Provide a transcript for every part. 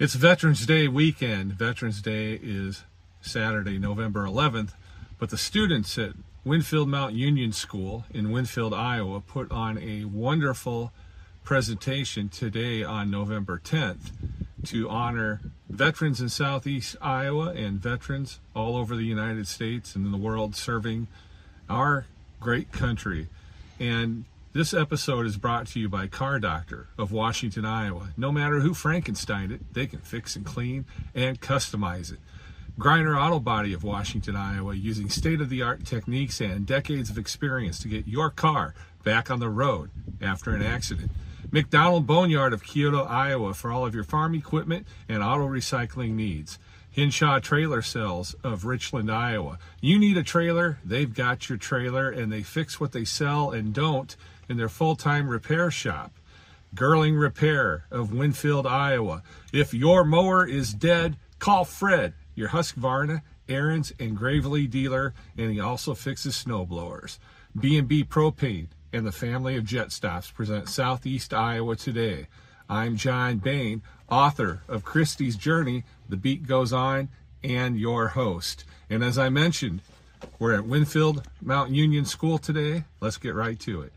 It's Veterans Day weekend. Veterans Day is Saturday, November 11th, but the students at Winfield Mount Union School in Winfield, Iowa put on a wonderful presentation today on November 10th to honor veterans in Southeast Iowa and veterans all over the United States and in the world serving our great country. And this episode is brought to you by Car Doctor of Washington, Iowa. No matter who Frankenstein it, they can fix and clean and customize it. Griner Auto Body of Washington, Iowa, using state of the art techniques and decades of experience to get your car back on the road after an accident. McDonald Boneyard of Keota, Iowa, for all of your farm equipment and auto recycling needs. Hinshaw Trailer Sales of Richland, Iowa. You need a trailer, they've got your trailer, and they fix what they sell and don't in their full time repair shop. Girling Repair of Winfield, Iowa. If your mower is dead, call Fred, your Husqvarna, Ariens, and Gravely dealer, and he also fixes snow blowers. B&B Propane and the family of jet stops present Southeast Iowa today. I'm John Bain, author of Christie's Journey, The Beat Goes On, and your host. And as I mentioned, we're at Winfield Mount Union School today. Let's get right to it.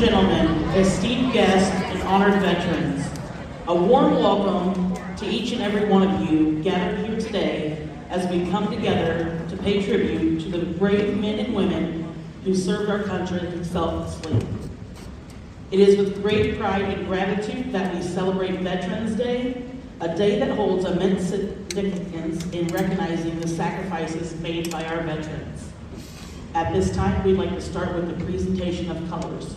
Gentlemen, esteemed guests, and honored veterans, a warm welcome to each and every one of you gathered here today as we come together to pay tribute to the brave men and women who served our country selflessly. It is with great pride and gratitude that we celebrate Veterans Day, a day that holds immense significance in recognizing the sacrifices made by our veterans. At this time, we'd like to start with the presentation of colors.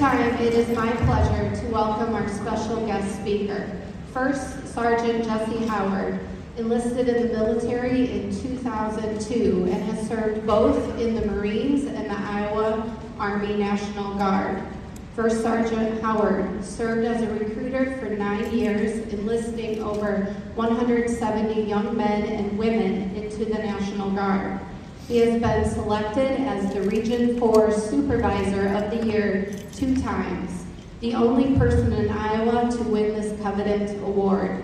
Time, it is my pleasure to welcome our special guest speaker. First, Sergeant Jesse Howard, enlisted in the military in 2002 and has served both in the Marines and the Iowa Army National Guard. First Sergeant Howard served as a recruiter for nine years, enlisting over 170 young men and women into the National Guard. He has been selected as the Region 4 Supervisor of the Year two times, the only person in Iowa to win this coveted award.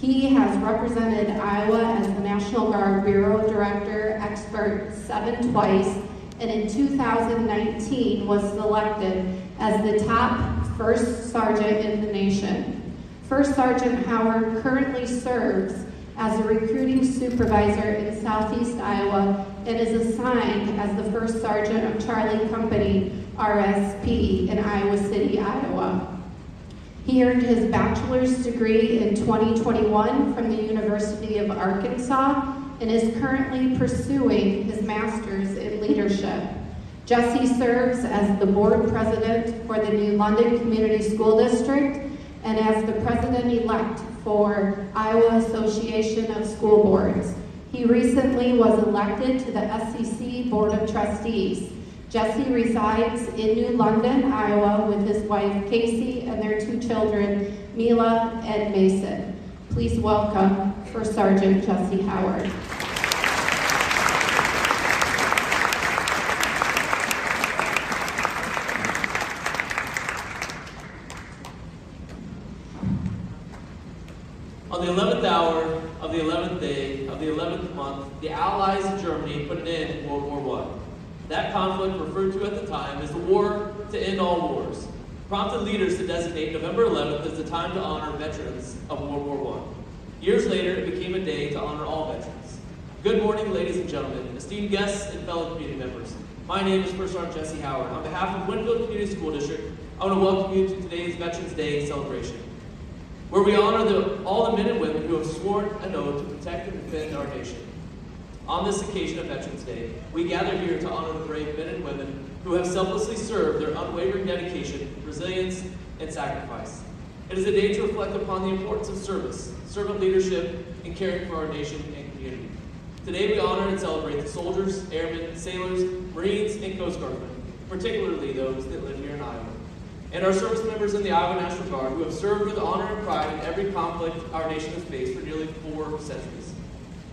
He has represented Iowa as the National Guard Bureau Director Expert seven twice, and in 2019 was selected as the top First Sergeant in the nation. First Sergeant Howard currently serves as a recruiting supervisor in Southeast Iowa and is assigned as the First Sergeant of Charlie Company, RSP, in Iowa City, Iowa. He earned his bachelor's degree in 2021 from the University of Arkansas and is currently pursuing his master's in leadership. Jesse serves as the board president for the New London Community School District and as the president-elect for Iowa Association of School Boards. He recently was elected to the SEC Board of Trustees. Jesse resides in New London, Iowa with his wife Casey and their two children, Mila and Mason. Please welcome First Sergeant Jesse Howard. On the 11th hour of the 11th day of the 11th month, the Allies of Germany put an end to World War I. That conflict, referred to at the time as the War to End All Wars, prompted leaders to designate November 11th as the time to honor veterans of World War I. Years later, it became a day to honor all veterans. Good morning, ladies and gentlemen, esteemed guests and fellow community members. My name is First Sergeant Jesse Howard. On behalf of Winfield Community School District, I want to welcome you to today's Veterans Day celebration where we honor the, all the men and women who have sworn an oath to protect and defend our nation. On this occasion of Veterans Day, we gather here to honor the brave men and women who have selflessly served their unwavering dedication, resilience, and sacrifice. It is a day to reflect upon the importance of service, servant leadership, and caring for our nation and community. Today we honor and celebrate the soldiers, airmen, sailors, Marines, and Coast Guardmen, particularly those that live here in Iowa and our service members in the Iowa National Guard who have served with honor and pride in every conflict our nation has faced for nearly four centuries.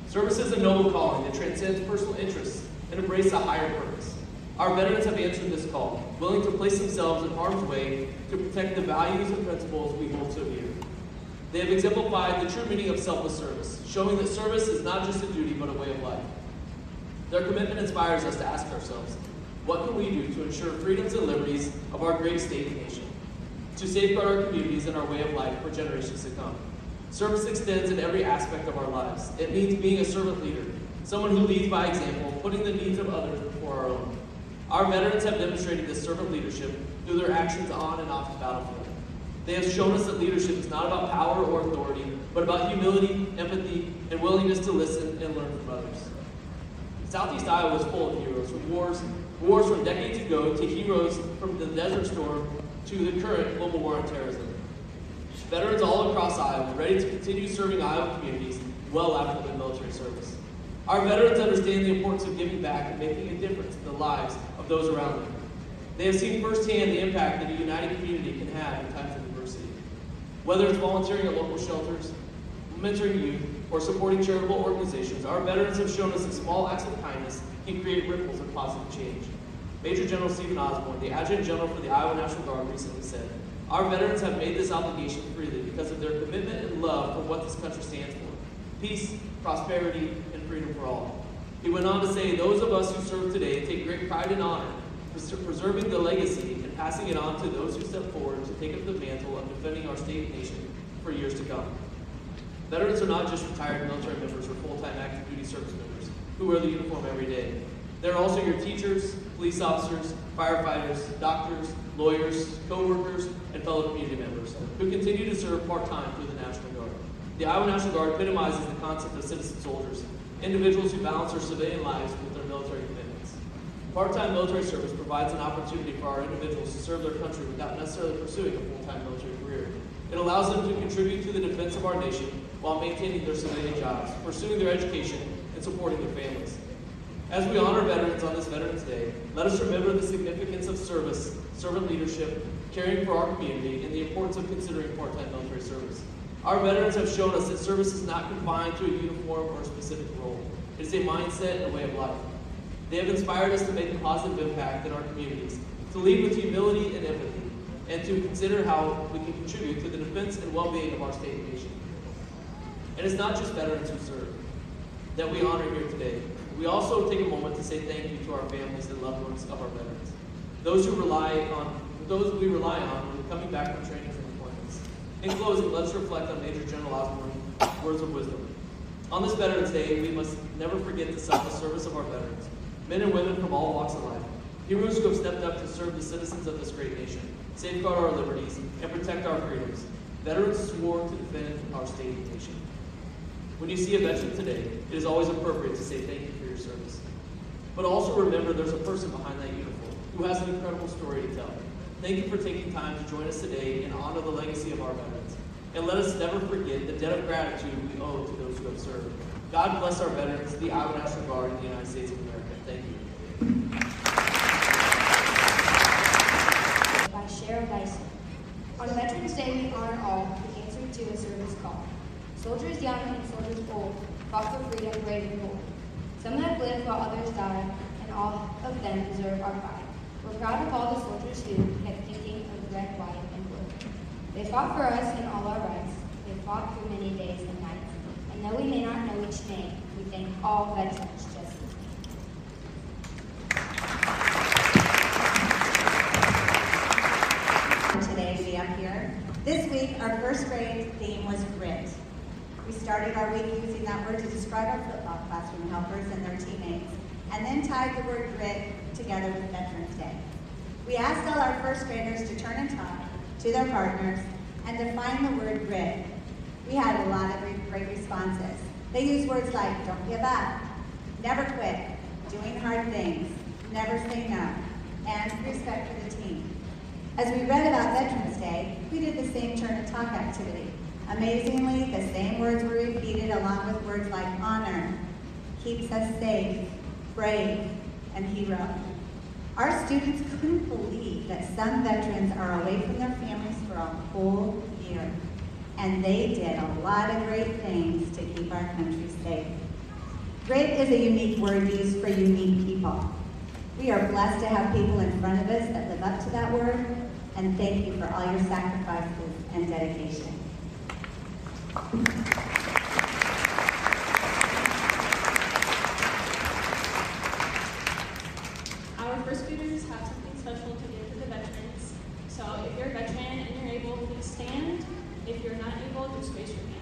Service is a noble calling that transcends personal interests and embraces a higher purpose. Our veterans have answered this call, willing to place themselves in harm's way to protect the values and principles we hold so dear. They have exemplified the true meaning of selfless service, showing that service is not just a duty but a way of life. Their commitment inspires us to ask ourselves, what can we do to ensure freedoms and liberties of our great state and nation? To safeguard our communities and our way of life for generations to come. Service extends in every aspect of our lives. It means being a servant leader, someone who leads by example, putting the needs of others before our own. Our veterans have demonstrated this servant leadership through their actions on and off the battlefield. They have shown us that leadership is not about power or authority, but about humility, empathy, and willingness to listen and learn from others. Southeast Iowa is full of heroes from wars Wars from decades ago to heroes from the Desert Storm to the current global war on terrorism. Veterans all across Iowa ready to continue serving Iowa communities well after their military service. Our veterans understand the importance of giving back and making a difference in the lives of those around them. They have seen firsthand the impact that a united community can have in times of adversity. Whether it's volunteering at local shelters, mentoring youth, or supporting charitable organizations, our veterans have shown us that small acts of kindness can create ripples of positive change. Major General Stephen Osborn, the Adjutant General for the Iowa National Guard, recently said, Our veterans have made this obligation freely because of their commitment and love for what this country stands for peace, prosperity, and freedom for all. He went on to say, Those of us who serve today take great pride and honor for preserving the legacy and passing it on to those who step forward to take up the mantle of defending our state and nation for years to come. Veterans are not just retired military members or full-time active duty service members who wear the uniform every day. They're also your teachers, police officers, firefighters, doctors, lawyers, co-workers, and fellow community members who continue to serve part-time through the National Guard. The Iowa National Guard epitomizes the concept of citizen soldiers, individuals who balance their civilian lives with their military commitments. Part-time military service provides an opportunity for our individuals to serve their country without necessarily pursuing a full-time military career. It allows them to contribute to the defense of our nation while maintaining their civilian jobs, pursuing their education, and supporting their families. As we honor veterans on this Veterans Day, let us remember the significance of service, servant leadership, caring for our community, and the importance of considering part-time military service. Our veterans have shown us that service is not confined to a uniform or a specific role. It is a mindset and a way of life. They have inspired us to make a positive impact in our communities, to lead with humility and empathy, and to consider how we can contribute to the defense and well-being of our state and nation. And it's not just veterans who serve that we honor here today. We also take a moment to say thank you to our families and loved ones of our veterans. Those who rely on, those we rely on when coming back from trainings and deployments. In closing, let's reflect on Major General Osborn's words of wisdom. On this Veterans Day, we must never forget the selfless service of our veterans, men and women from all walks of life, heroes who have stepped up to serve the citizens of this great nation, safeguard our liberties, and protect our freedoms. Veterans swore to defend our state and nation. When you see a veteran today, it is always appropriate to say thank you for your service. But also remember there's a person behind that uniform who has an incredible story to tell. Thank you for taking time to join us today and honor the legacy of our veterans. And let us never forget the debt of gratitude we owe to those who have served. God bless our veterans, the National Guard, and the United States of America. Thank you. by Cheryl Dyson. On Veterans Day, we honor all who answered to a service call. Soldiers young and soldiers old fought for freedom brave and bold. Some have lived while others died, and all of them deserve our pride. We're proud of all the soldiers who kept thinking of red, white, and blue. They fought for us and all our rights. They fought through many days and nights. And though we may not know each name, we thank all veterans just the same. today to be up here. This week, our first grade theme was grit. We started our week using that word to describe our football classroom helpers and their teammates, and then tied the word grit together with Veterans Day. We asked all our first graders to turn and talk to their partners and define the word grit. We had a lot of great responses. They used words like don't give up, never quit, doing hard things, never say no, and respect for the team. As we read about Veterans Day, we did the same turn and talk activity. Amazingly, the same words were repeated along with words like honor, keeps us safe, brave, and hero. Our students couldn't believe that some veterans are away from their families for a whole year. And they did a lot of great things to keep our country safe. Great is a unique word used for unique people. We are blessed to have people in front of us that live up to that word, and thank you for all your sacrifices and dedication. Our first graders have something special to give to the veterans. So if you're a veteran and you're able, please stand. If you're not able, just raise your hand.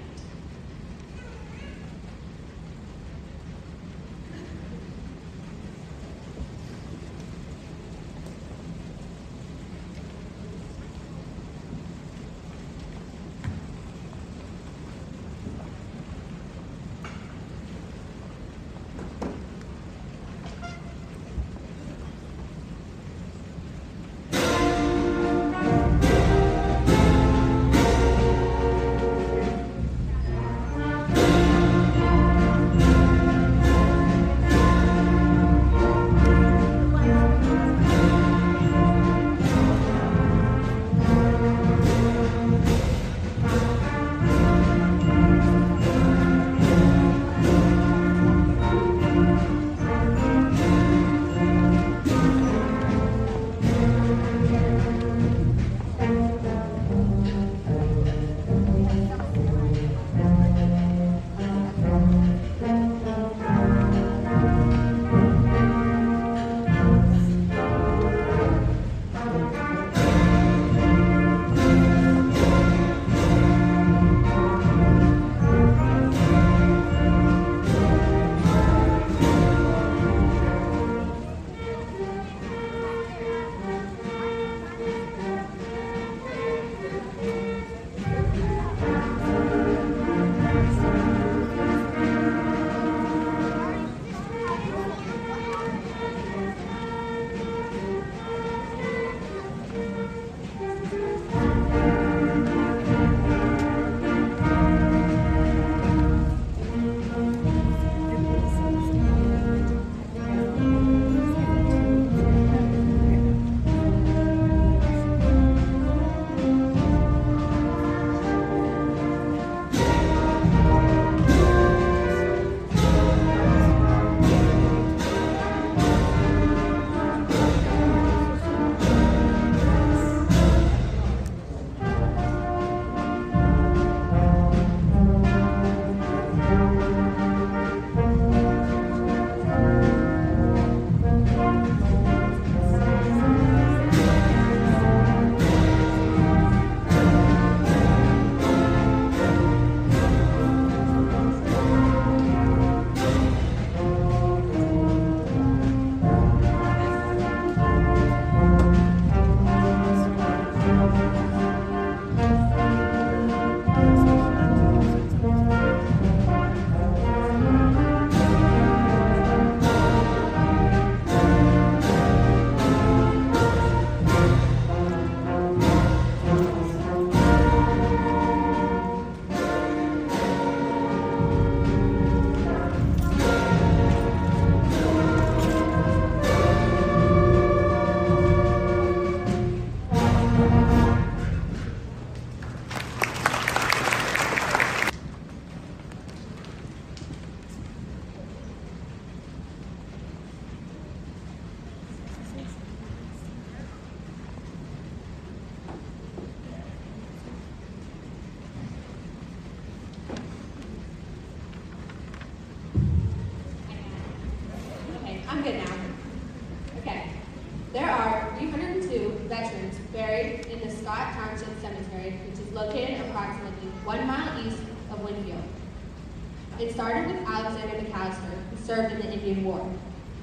It started with Alexander McAllister, who served in the Indian War.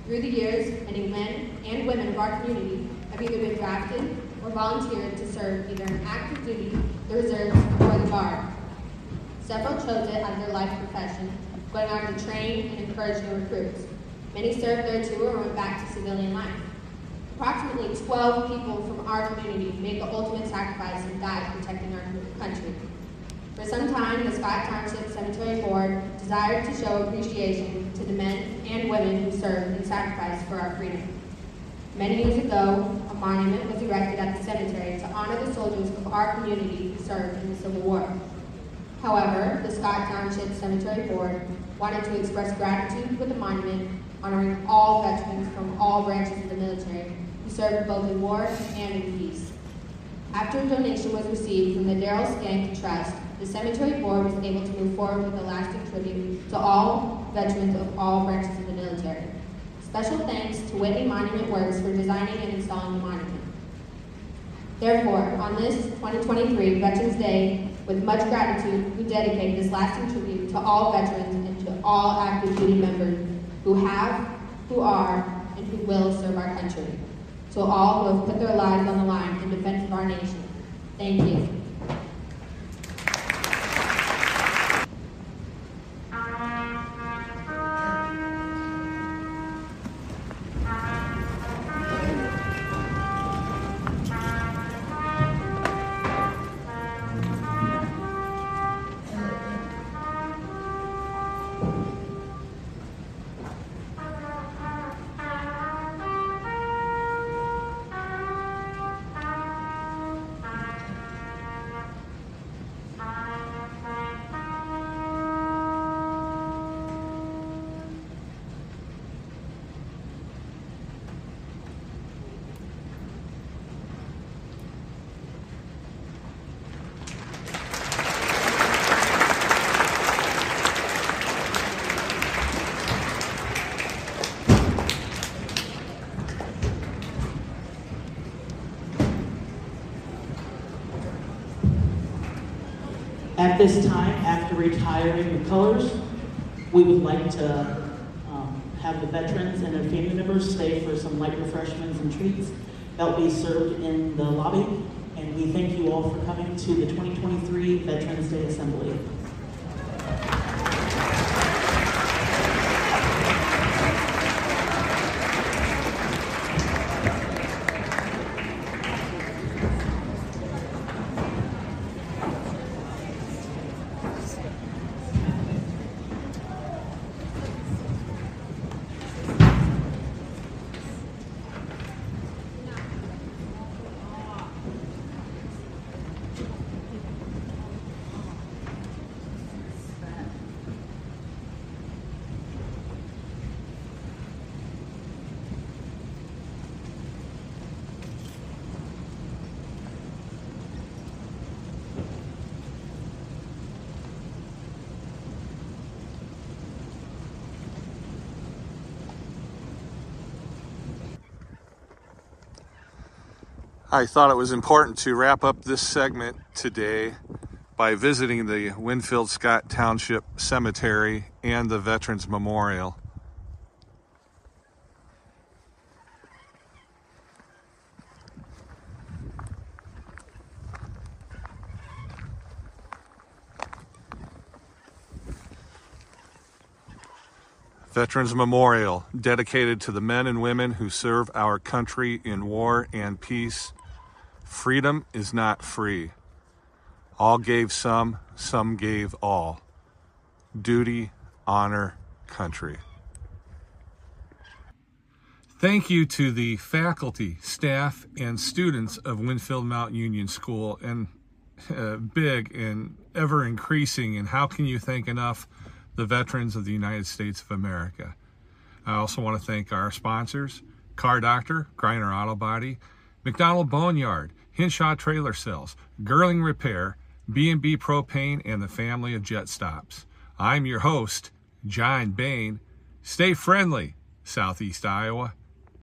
Through the years, many men and women of our community have either been drafted or volunteered to serve either in active duty, the reserves, or the guard. Several chose it as their life profession, going on to train and encourage new recruits. Many served there too or went back to civilian life. Approximately 12 people from our community made the ultimate sacrifice and died protecting our country. For some time, the Scott Township Cemetery Board desired to show appreciation to the men and women who served and sacrificed for our freedom. Many years ago, a monument was erected at the cemetery to honor the soldiers of our community who served in the Civil War. However, the Scott Township Cemetery Board wanted to express gratitude with a monument honoring all veterans from all branches of the military who served both in war and in peace. After a donation was received from the Darrell Skank Trust, the cemetery board was able to move forward with a lasting tribute to all veterans of all branches of the military. Special thanks to Whitney Monument Works for designing and installing the monument. Therefore, on this 2023 Veterans Day, with much gratitude, we dedicate this lasting tribute to all veterans and to all active duty members who have, who are, and who will serve our country. To all who have put their lives on the line in defense of our nation, thank you. At this time, after retiring the colors, we would like to um, have the veterans and their family members stay for some light refreshments and treats that will be served in the lobby. And we thank you all for coming to the 2023 Veterans Day Assembly. I thought it was important to wrap up this segment today by visiting the Winfield Scott Township Cemetery and the Veterans Memorial. Veterans Memorial, dedicated to the men and women who serve our country in war and peace. Freedom is not free. All gave some, some gave all. Duty, honor, country. Thank you to the faculty, staff, and students of Winfield Mount Union School, and uh, big and ever increasing. And how can you thank enough? the veterans of the United States of America. I also want to thank our sponsors, Car Doctor, Griner Auto Body, McDonald Boneyard, Hinshaw Trailer Sales, Girling Repair, B&B Propane, and the family of Jet Stops. I'm your host, John Bain. Stay friendly, Southeast Iowa.